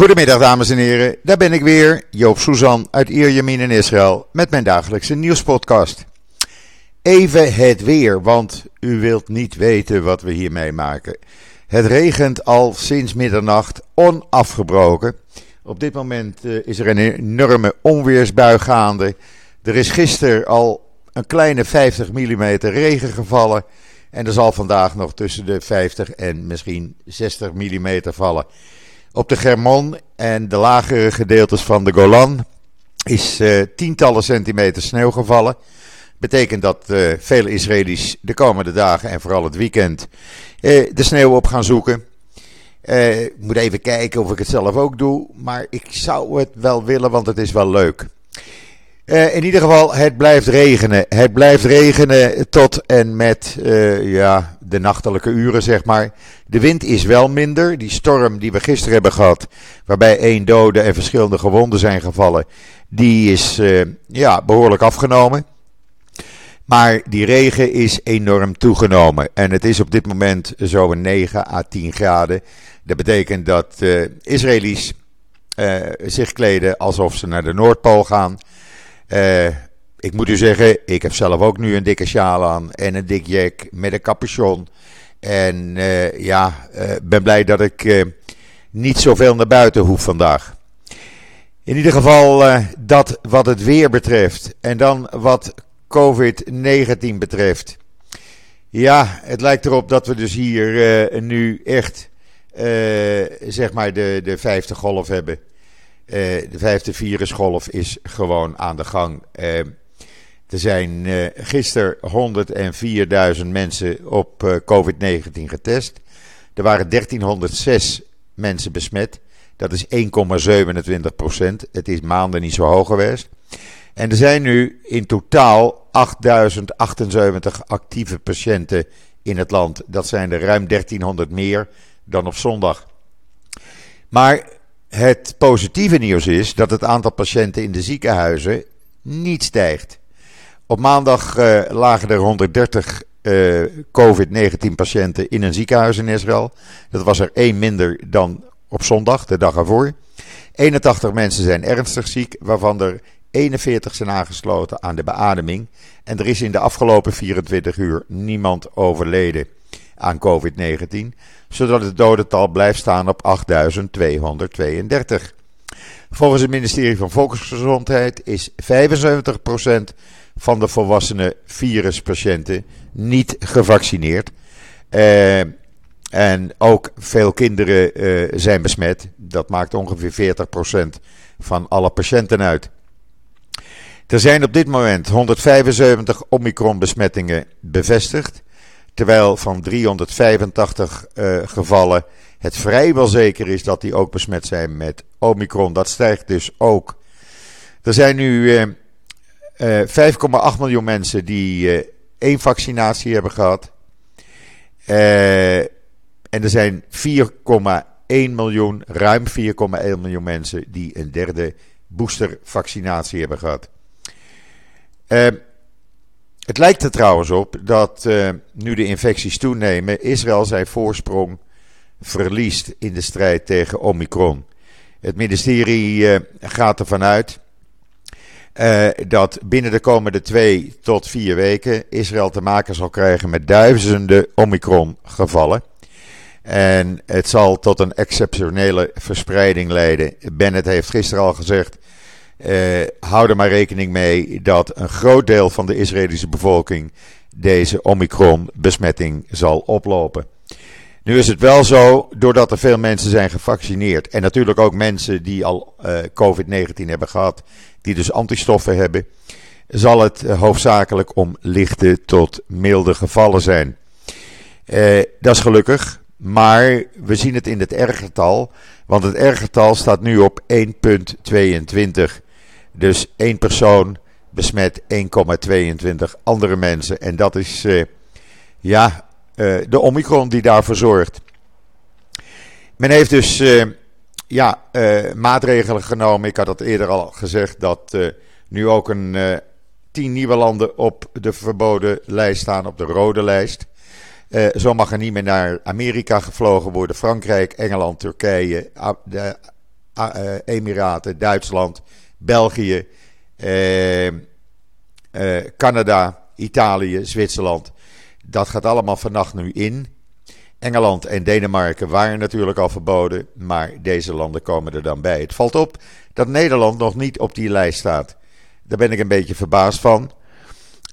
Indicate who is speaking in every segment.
Speaker 1: Goedemiddag dames en heren, daar ben ik weer, Joop Suzan uit Ierjemien in Israël met mijn dagelijkse nieuwspodcast. Even het weer, want u wilt niet weten wat we hier meemaken. Het regent al sinds middernacht onafgebroken. Op dit moment eh, is er een enorme onweersbui gaande. Er is gisteren al een kleine 50 mm regen gevallen. En er zal vandaag nog tussen de 50 en misschien 60 mm vallen. Op de Germon en de lagere gedeeltes van de Golan is uh, tientallen centimeter sneeuw gevallen. Betekent dat uh, vele Israëli's de komende dagen en vooral het weekend uh, de sneeuw op gaan zoeken. ik moet even kijken of ik het zelf ook doe, maar ik zou het wel willen, want het is wel leuk. Uh, in ieder geval, het blijft regenen. Het blijft regenen tot en met uh, ja, de nachtelijke uren, zeg maar. De wind is wel minder. Die storm die we gisteren hebben gehad, waarbij één dode en verschillende gewonden zijn gevallen, die is uh, ja, behoorlijk afgenomen. Maar die regen is enorm toegenomen. En het is op dit moment zo'n 9 à 10 graden. Dat betekent dat Israëli's zich kleden alsof ze naar de Noordpool gaan. Uh, ik moet u zeggen, ik heb zelf ook nu een dikke sjaal aan en een dik jack met een capuchon. En uh, ja, uh, ben blij dat ik niet zoveel naar buiten hoef vandaag. In ieder geval dat wat het weer betreft. En dan wat COVID-19 betreft. Ja, het lijkt erop dat we dus hier nu echt, zeg maar, de, de vijfde golf hebben. Uh, de vijfde virusgolf is gewoon aan de gang. Uh, er zijn uh, gisteren 104.000 mensen op COVID-19 getest. Er waren 1306 mensen besmet. Dat is 1,27 procent. Het is maanden niet zo hoog geweest. En er zijn nu in totaal 8078 actieve patiënten in het land. Dat zijn er ruim 1300 meer dan op zondag. Maar het positieve nieuws is dat het aantal patiënten in de ziekenhuizen niet stijgt. Op maandag uh, lagen er 130 uh, COVID-19 patiënten in een ziekenhuis in Israël. Dat was er één minder dan op zondag, de dag ervoor. 81 mensen zijn ernstig ziek, waarvan er 41 zijn aangesloten aan de beademing. En er is in de afgelopen 24 uur niemand overleden aan COVID-19, zodat het dodental blijft staan op 8232. Volgens het ministerie van Volksgezondheid is 75% van de volwassenen viruspatiënten niet gevaccineerd. Uh, en ook veel kinderen uh, zijn besmet. Dat maakt ongeveer 40% van alle patiënten uit. Er zijn op dit moment 175 Omicron-besmettingen bevestigd. Terwijl van 385 uh, eh, gevallen het vrijwel zeker is dat die ook besmet zijn met Omicron. Dat stijgt dus ook. Er zijn nu uh, uh, 5,8 miljoen mensen die één vaccinatie hebben gehad. en er zijn 4,1 miljoen, ruim 4,1 miljoen mensen die een derde boostervaccinatie hebben gehad. Het lijkt er trouwens op dat uh, nu de infecties toenemen, Israël zijn voorsprong verliest in de strijd tegen Omicron. Het ministerie uh, gaat ervan uit uh, dat binnen de komende twee tot vier weken Israël te maken zal krijgen met duizenden Omicron-gevallen. En het zal tot een exceptionele verspreiding leiden. Bennett heeft gisteren al gezegd uh, hou er maar rekening mee dat een groot deel van de Israëlische bevolking deze Omicron-besmetting zal oplopen. Nu is het wel zo, doordat er veel mensen zijn gevaccineerd en natuurlijk ook mensen die al uh, COVID-19 hebben gehad, die dus antistoffen hebben, zal het hoofdzakelijk om lichte tot milde gevallen zijn. Dat is gelukkig, maar we zien het in het R-getal, want het R-getal staat nu op 1,22. Dus één persoon besmet 1,22 andere mensen. En dat is uh, ja, uh, de Omicron die daarvoor zorgt. Men heeft dus uh, ja, maatregelen genomen. Ik had dat eerder al gezegd dat nu ook een tien nieuwe landen op de verboden lijst staan, op de rode lijst. zo mag er niet meer naar Amerika gevlogen worden. Frankrijk, Engeland, Turkije, de Emiraten, Duitsland, België, Canada, Italië, Zwitserland. Dat gaat allemaal vannacht nu in. Engeland en Denemarken waren natuurlijk al verboden, maar deze landen komen er dan bij. Het valt op dat Nederland nog niet op die lijst staat. Daar ben ik een beetje verbaasd van.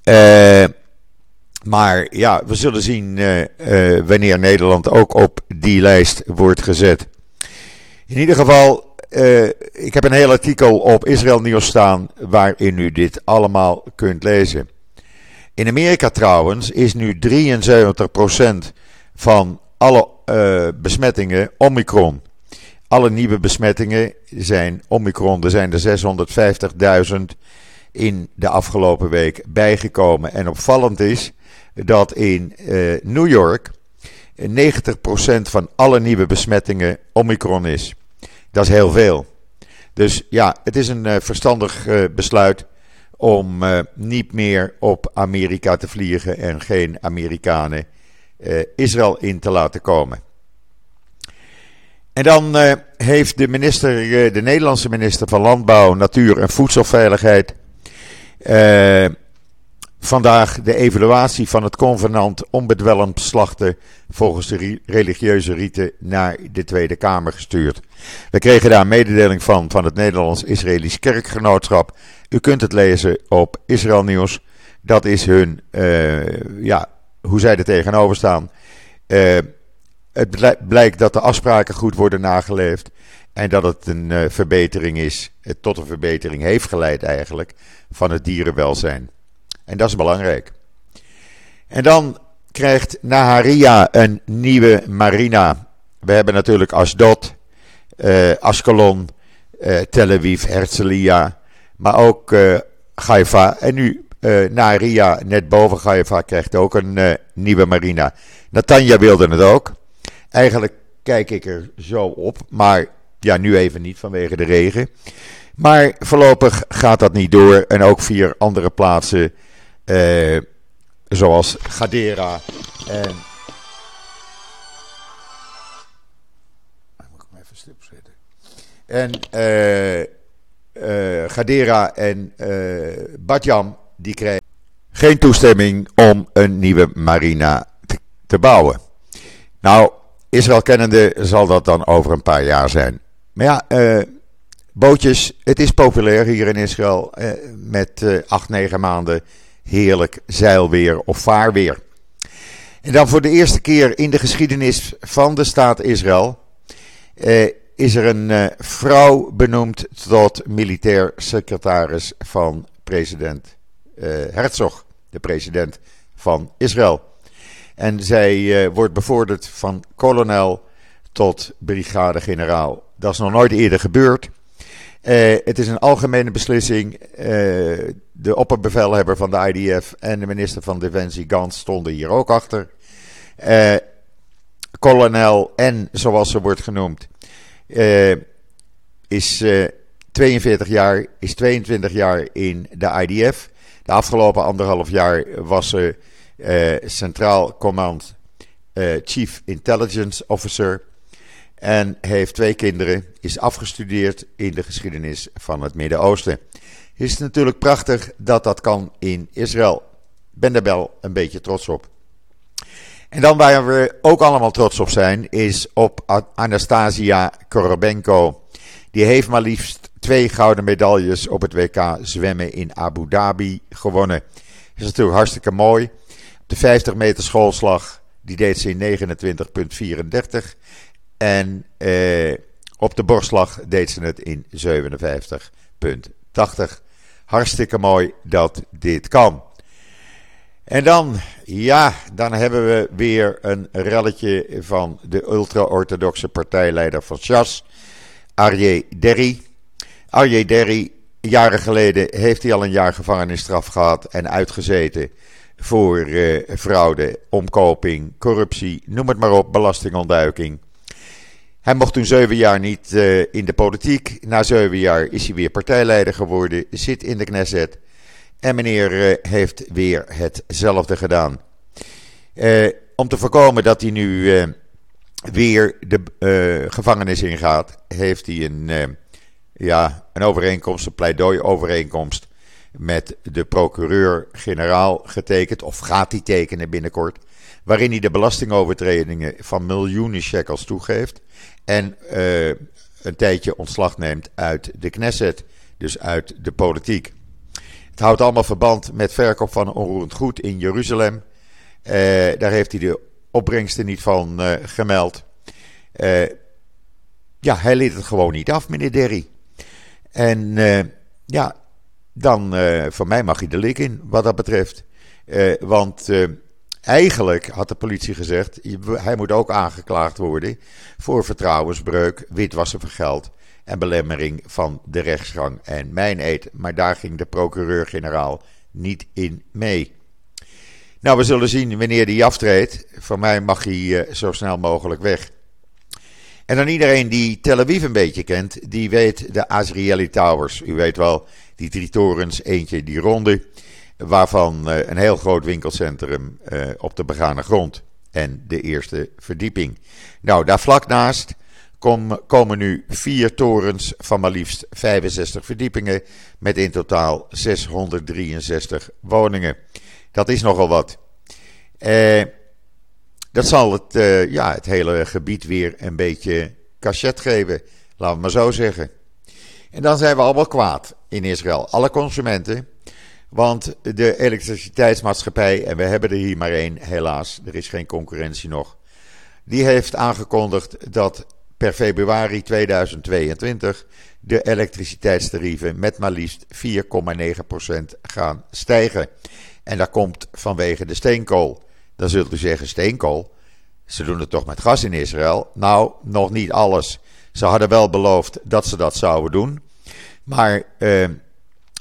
Speaker 1: Uh, maar ja, we zullen zien uh, uh, wanneer Nederland ook op die lijst wordt gezet. In ieder geval, ik heb een heel artikel op Israël Nieuws staan waarin u dit allemaal kunt lezen. In Amerika trouwens is nu 73% van alle uh, besmettingen Omicron. Alle nieuwe besmettingen zijn Omicron. Er zijn er 650.000 in de afgelopen week bijgekomen. En opvallend is dat in uh, New York 90% van alle nieuwe besmettingen Omicron is. Dat is heel veel. Dus ja, het is een uh, verstandig besluit om niet meer op Amerika te vliegen en geen Amerikanen Israël in te laten komen. En dan heeft de, minister, de Nederlandse minister van Landbouw, Natuur en Voedselveiligheid vandaag de evaluatie van het convenant onbedwelmd slachten volgens de religieuze riten naar de Tweede Kamer gestuurd. We kregen daar een mededeling van van het Nederlands-Israëlisch Kerkgenootschap. U kunt het lezen op Israël Nieuws. Dat is hun ja, hoe zij er tegenover staan. Uh, het blijkt dat de afspraken goed worden nageleefd. En dat het een uh, verbetering is, het tot een verbetering heeft geleid eigenlijk, van het dierenwelzijn. En dat is belangrijk. En dan krijgt Naharia een nieuwe marina. We hebben natuurlijk Asdod, uh, Ascalon, Tel Aviv, Herzliya, maar ook Haifa en nu uh, Naria, net boven Haifa, krijgt ook een uh, nieuwe marina. Natanja wilde het ook. Eigenlijk kijk ik er zo op, maar ja, nu even niet vanwege de regen. Maar voorlopig gaat dat niet door. En ook vier andere plaatsen, uh, zoals Gadera en. Moet ik hem even stilzetten. En uh, Gadera en Badjam die krijgen geen toestemming om een nieuwe marina te, bouwen. Nou, Israël kennende zal dat dan over een paar jaar zijn. Maar ja, uh, bootjes, het is populair hier in Israël uh, met uh, acht, negen maanden heerlijk zeilweer of vaarweer. En dan voor de eerste keer in de geschiedenis van de staat Israël is er een vrouw benoemd tot militair secretaris van president uh, Herzog, de president van Israël. En zij uh, wordt bevorderd van kolonel tot brigadegeneraal. Dat is nog nooit eerder gebeurd. Uh, het is een algemene beslissing. de opperbevelhebber van de IDF en de minister van Defensie Gans stonden hier ook achter. kolonel en, zoals ze wordt genoemd, is 42 jaar, is 22 jaar in de IDF. De afgelopen anderhalf jaar was ze uh, Centraal Command uh, Chief Intelligence Officer. En heeft twee kinderen, is afgestudeerd in de geschiedenis van het Midden-Oosten. Is natuurlijk prachtig dat dat kan in Israël. Ben er wel een beetje trots op. En dan waar we ook allemaal trots op zijn, is op Anastasia Korobenko. Die heeft maar liefst twee gouden medailles op het WK zwemmen in Abu Dhabi gewonnen. Dat is natuurlijk hartstikke mooi. Op de 50 meter schoolslag, die deed ze in 29,34. En eh, op de borstslag deed ze het in 57,80. Hartstikke mooi dat dit kan. En dan, ja, dan hebben we weer een relletje van de ultra-orthodoxe partijleider van Chas, Aryeh Derry. Arje Derry, jaren geleden heeft hij al een jaar gevangenisstraf gehad en uitgezeten voor uh, fraude, omkoping, corruptie, noem het maar op, belastingontduiking. Hij mocht toen zeven jaar niet uh, in de politiek. Na zeven jaar is hij weer partijleider geworden, zit in de Knesset. En meneer uh, heeft weer hetzelfde gedaan. om te voorkomen dat hij nu weer de gevangenis ingaat, heeft hij een, ja, een overeenkomst, een pleidooi-overeenkomst met de procureur-generaal getekend, of gaat hij tekenen binnenkort, waarin hij de belastingovertredingen van miljoenen shekels toegeeft en uh, een tijdje ontslag neemt uit de Knesset, dus uit de politiek. Het houdt allemaal verband met verkoop van onroerend goed in Jeruzalem. daar heeft hij de opbrengsten niet van uh, gemeld. Ja, hij leed het gewoon niet af, meneer Derry. En ja, dan voor mij mag hij de lik in, wat dat betreft. want eigenlijk had de politie gezegd, hij moet ook aangeklaagd worden voor vertrouwensbreuk, witwassen van geld en belemmering van de rechtsgang en mijn eet. Maar daar ging de procureur-generaal niet in mee. Nou, we zullen zien wanneer die aftreedt. Voor mij mag hij uh, zo snel mogelijk weg. En dan iedereen die Tel Aviv een beetje kent, die weet de Azrieli Towers. U weet wel, die drie torens, eentje die ronde, waarvan uh, een heel groot winkelcentrum uh, op de begane grond. En de eerste verdieping. Nou, daar vlak naast kom, komen nu vier torens van maar liefst 65 verdiepingen. Met in totaal 663 woningen. Dat is nogal wat. Eh, dat zal het, ja, het hele gebied weer een beetje cachet geven, laten we maar zo zeggen. En dan zijn we allemaal kwaad in Israël, alle consumenten. Want de elektriciteitsmaatschappij, en we hebben er hier maar één, helaas, er is geen concurrentie nog. Die heeft aangekondigd dat per februari 2022 de elektriciteitstarieven met maar liefst 4,9% gaan stijgen. En dat komt vanwege de steenkool. Dan zult u zeggen: steenkool. Ze doen het toch met gas in Israël? Nou, nog niet alles. Ze hadden wel beloofd dat ze dat zouden doen. Maar eh,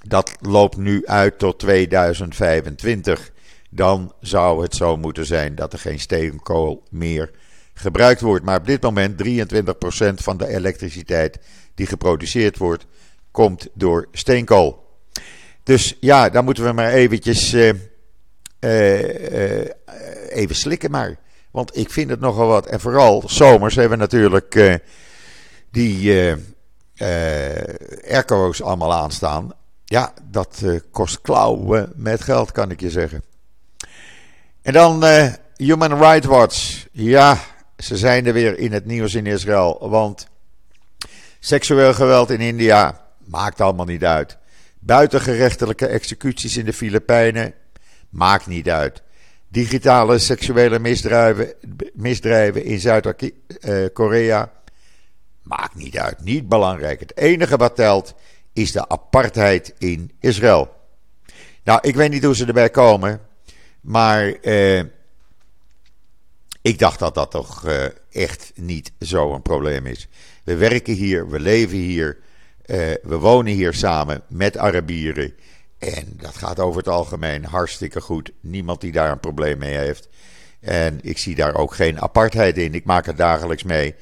Speaker 1: dat loopt nu uit tot 2025. Dan zou het zo moeten zijn dat er geen steenkool meer gebruikt wordt. Maar op dit moment 23% van de elektriciteit die geproduceerd wordt, komt door steenkool. Dus ja, dan moeten we maar eventjes uh, uh, even slikken maar. Want ik vind het nogal wat. En vooral zomers hebben we natuurlijk die airco's allemaal aanstaan. Ja, dat kost klauwen met geld, kan ik je zeggen. En dan Human Rights Watch. Ja, ze zijn er weer in het nieuws in Israël. Want seksueel geweld in India maakt allemaal niet uit. Buitengerechtelijke executies in de Filipijnen maakt niet uit. Digitale seksuele misdrijven, misdrijven in Zuid-Korea maakt niet uit. Niet belangrijk. Het enige wat telt is de apartheid in Israël. Nou, ik weet niet hoe ze erbij komen, maar eh, ik dacht dat dat toch eh, echt niet zo'n probleem is. We werken hier, we leven hier. Uh, we wonen hier samen met Arabieren. En dat gaat over het algemeen hartstikke goed. Niemand die daar een probleem mee heeft. En ik zie daar ook geen apartheid in. Ik maak het dagelijks mee.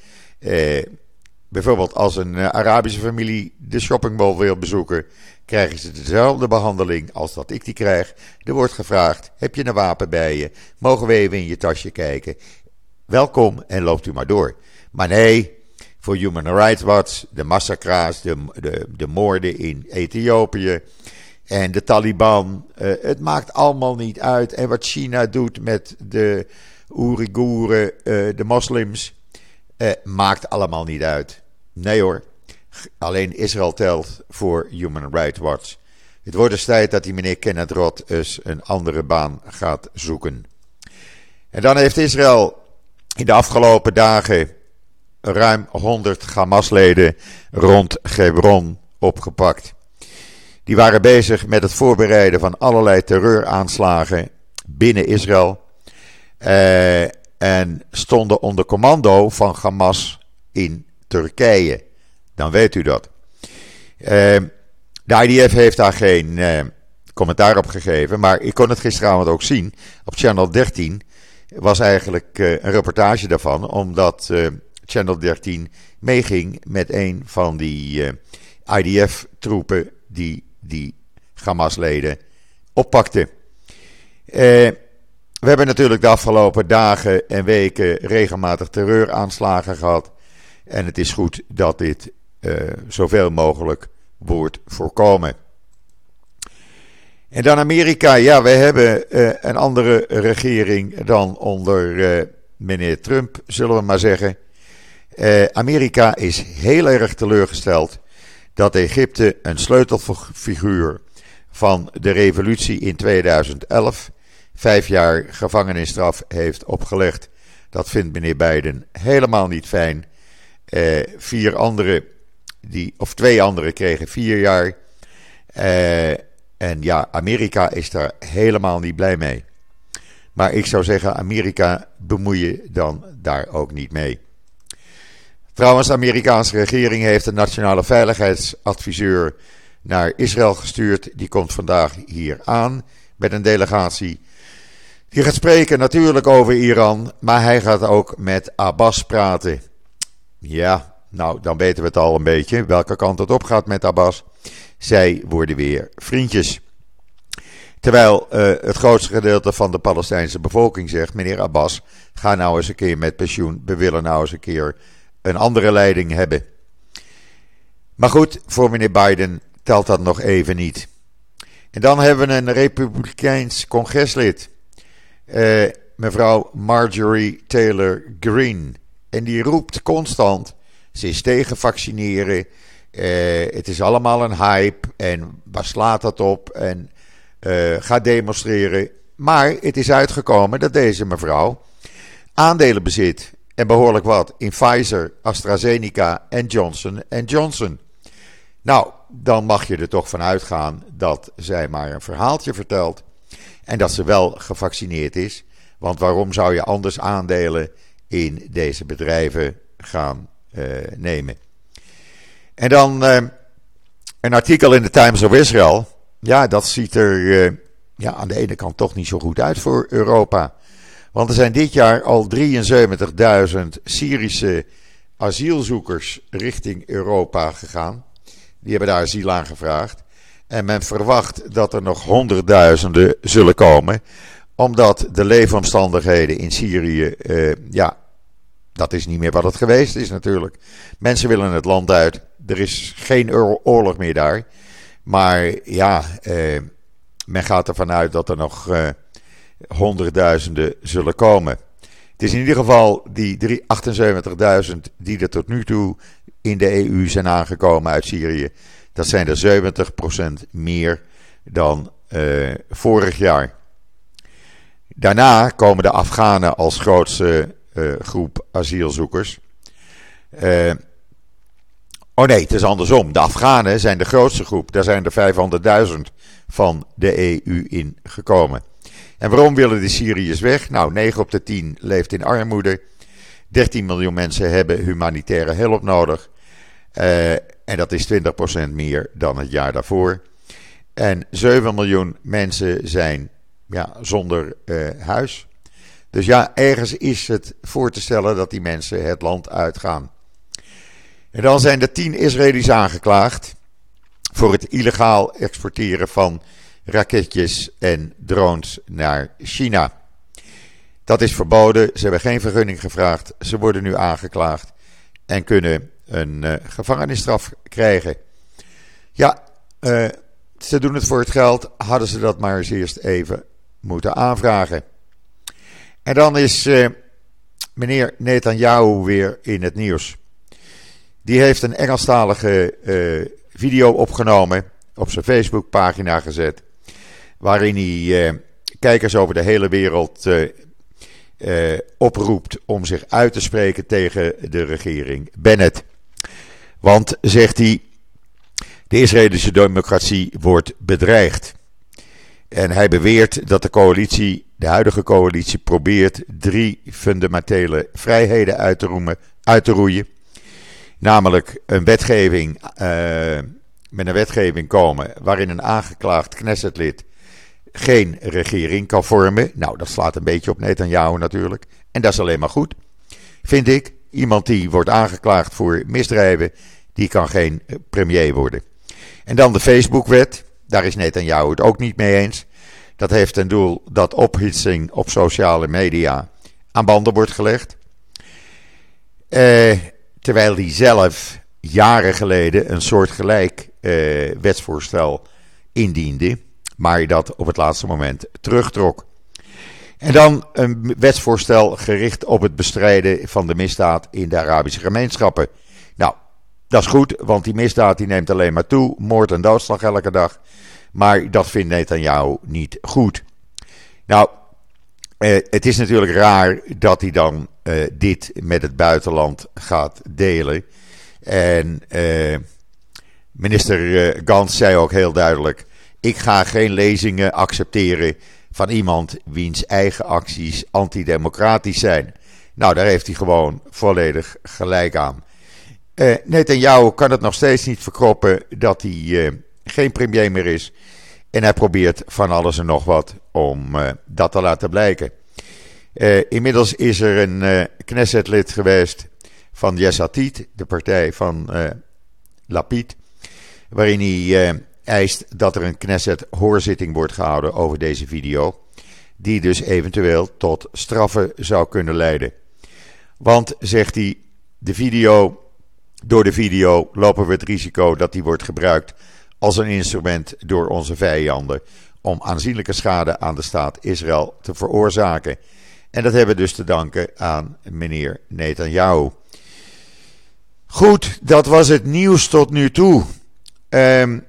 Speaker 1: Bijvoorbeeld als een uh, Arabische familie de shoppingmall wil bezoeken, krijgen ze dezelfde behandeling als dat ik die krijg. Er wordt gevraagd: heb je een wapen bij je? Mogen we even in je tasje kijken? Welkom en loopt u maar door. Maar nee, voor Human Rights Watch, de massacra's, de, de, de moorden in Ethiopië en de Taliban. Uh, het maakt allemaal niet uit. En wat China doet met de Oeigoeren, uh, de moslims, maakt allemaal niet uit. Nee hoor, alleen Israël telt voor Human Rights Watch. Het wordt dus tijd dat die meneer Kenneth eens een andere baan gaat zoeken. En dan heeft Israël in de afgelopen dagen ruim 100 Hamas-leden rond Hebron opgepakt. Die waren bezig met het voorbereiden van allerlei terreuraanslagen binnen Israël. Uh, en stonden onder commando van Hamas in Turkije. Dan weet u dat. Uh, de IDF heeft daar geen uh, commentaar op gegeven. Maar ik kon het gisteravond ook zien. Op Channel 13 was eigenlijk een reportage daarvan. Omdat Channel 13 meeging met een van die eh, IDF-troepen die die Hamas-leden oppakte. We hebben natuurlijk de afgelopen dagen en weken regelmatig terreuraanslagen gehad. En het is goed dat dit uh, zoveel mogelijk wordt voorkomen. En dan Amerika. Ja, we hebben uh, een andere regering dan onder uh, meneer Trump, zullen we maar zeggen. Amerika is heel erg teleurgesteld dat Egypte een sleutelfiguur van de revolutie in 2011 vijf jaar gevangenisstraf heeft opgelegd. Dat vindt meneer Biden helemaal niet fijn. Uh, vier anderen, die, of twee anderen kregen vier jaar. Uh, en ja, Amerika is daar helemaal niet blij mee. Maar ik zou zeggen, Amerika bemoei je dan daar ook niet mee. Trouwens, de Amerikaanse regering heeft een nationale veiligheidsadviseur naar Israël gestuurd. Die komt vandaag hier aan met een delegatie. Die gaat spreken natuurlijk over Iran, maar hij gaat ook met Abbas praten. Ja, nou, dan weten we het al een beetje welke kant het op gaat met Abbas. Zij worden weer vriendjes. Terwijl uh, het grootste gedeelte van de Palestijnse bevolking zegt: meneer Abbas, ga nou eens een keer met pensioen. We willen nou eens een keer een andere leiding hebben. Maar goed, voor meneer Biden telt dat nog even niet. En dan hebben we een Republikeins congreslid, uh, mevrouw Marjorie Taylor Greene. En die roept constant: ze is tegen vaccineren. Uh, het is allemaal een hype. En waar slaat dat op? En uh, ga demonstreren. Maar het is uitgekomen dat deze mevrouw aandelen bezit. En behoorlijk wat in Pfizer, AstraZeneca en Johnson Johnson. Nou, dan mag je er toch van uitgaan dat zij maar een verhaaltje vertelt. En dat ze wel gevaccineerd is. Want waarom zou je anders aandelen in deze bedrijven gaan uh, nemen? En dan uh, een artikel in de Times of Israel. Ja, dat ziet er uh, ja, aan de ene kant toch niet zo goed uit voor Europa. Want er zijn dit jaar al 73.000 Syrische asielzoekers richting Europa gegaan. Die hebben daar asiel aangevraagd. En men verwacht dat er nog honderdduizenden zullen komen. Omdat de leefomstandigheden in Syrië, eh, ja, dat is niet meer wat het geweest is natuurlijk. Mensen willen het land uit. Er is geen oorlog meer daar. Maar ja, eh, men gaat ervan uit dat er nog eh, honderdduizenden zullen komen. Het is in ieder geval die 78.000 die er tot nu toe in de EU zijn aangekomen uit Syrië. Dat zijn er 70% meer dan vorig jaar. Daarna komen de Afghanen als grootste uh, groep asielzoekers. Uh, oh nee, het is andersom. De Afghanen zijn de grootste groep. Daar zijn er 500.000 van de EU in gekomen. En waarom willen de Syriërs weg? Nou, 9 op de 10 leeft in armoede. 13 miljoen mensen hebben humanitaire hulp nodig. Uh, en dat is 20% meer dan het jaar daarvoor. En 7 miljoen mensen zijn ja, zonder uh, huis. Dus ja, ergens is het voor te stellen dat die mensen het land uitgaan. En dan zijn er 10 Israëli's aangeklaagd voor het illegaal exporteren van raketjes en drones naar China. Dat is verboden. Ze hebben geen vergunning gevraagd. Ze worden nu aangeklaagd en kunnen een uh, gevangenisstraf krijgen. Ja, uh, ze doen het voor het geld. Hadden ze dat maar eens eerst even moeten aanvragen. En dan is uh, meneer Netanyahu weer in het nieuws. Die heeft een Engelstalige video opgenomen, op zijn Facebookpagina gezet, waarin hij kijkers over de hele wereld oproept om zich uit te spreken tegen de regering Bennett. Want, zegt hij, de Israëlische democratie wordt bedreigd. En hij beweert dat de coalitie, de huidige coalitie, probeert drie fundamentele vrijheden uit te, roemen, uit te roeien. Namelijk een wetgeving, uh, met een wetgeving komen waarin een aangeklaagd Knessetlid geen regering kan vormen. Nou, dat slaat een beetje op Netanyahu natuurlijk. En dat is alleen maar goed, vind ik. Iemand die wordt aangeklaagd voor misdrijven, die kan geen premier worden. En dan de Facebook-wet. Daar is Netanyahu het ook niet mee eens. Dat heeft ten doel dat ophitsing op sociale media aan banden wordt gelegd. Eh, terwijl hij zelf jaren geleden een soortgelijk eh, wetsvoorstel indiende, maar dat op het laatste moment terugtrok. En dan een wetsvoorstel gericht op het bestrijden van de misdaad in de Arabische gemeenschappen. Dat is goed, want die misdaad die neemt alleen maar toe. Moord en doodslag elke dag. Maar dat vindt Netanyahu niet goed. Nou, eh, het is natuurlijk raar dat hij dan eh, dit met het buitenland gaat delen. En eh, minister eh, Gans zei ook heel duidelijk: ik ga geen lezingen accepteren van iemand wiens eigen acties antidemocratisch zijn. Nou, daar heeft hij gewoon volledig gelijk aan. Uh, Netanyahu kan het nog steeds niet verkroppen dat hij uh, geen premier meer is. En hij probeert van alles en nog wat om uh, dat te laten blijken. inmiddels is er een Knesset-lid geweest van Yesatit, de partij van Lapid, waarin hij eist dat er een Knesset-hoorzitting wordt gehouden over deze video, die dus eventueel tot straffen zou kunnen leiden. Want, zegt hij, de video door de video lopen we het risico dat die wordt gebruikt als een instrument door onze vijanden om aanzienlijke schade aan de staat Israël te veroorzaken. En dat hebben we dus te danken aan meneer Netanyahu. Goed, dat was het nieuws tot nu toe. Um,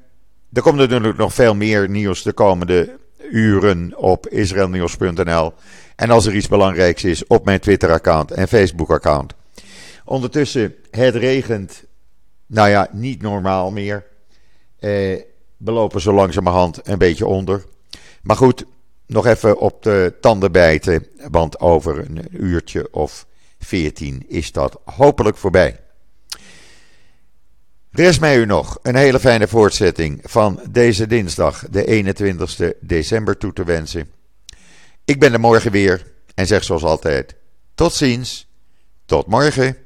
Speaker 1: er komt natuurlijk nog veel meer nieuws de komende uren op israelnieuws.nl. En als er iets belangrijks is, op mijn Twitter-account en Facebook-account. Ondertussen, het regent, nou ja, niet normaal meer. Eh, we lopen zo langzamerhand een beetje onder. Maar goed, nog even op de tanden bijten, want over een uurtje of veertien is dat hopelijk voorbij. Rest mij u nog een hele fijne voortzetting van deze dinsdag, de 21 december, toe te wensen. Ik ben er morgen weer en zeg zoals altijd: tot ziens, tot morgen.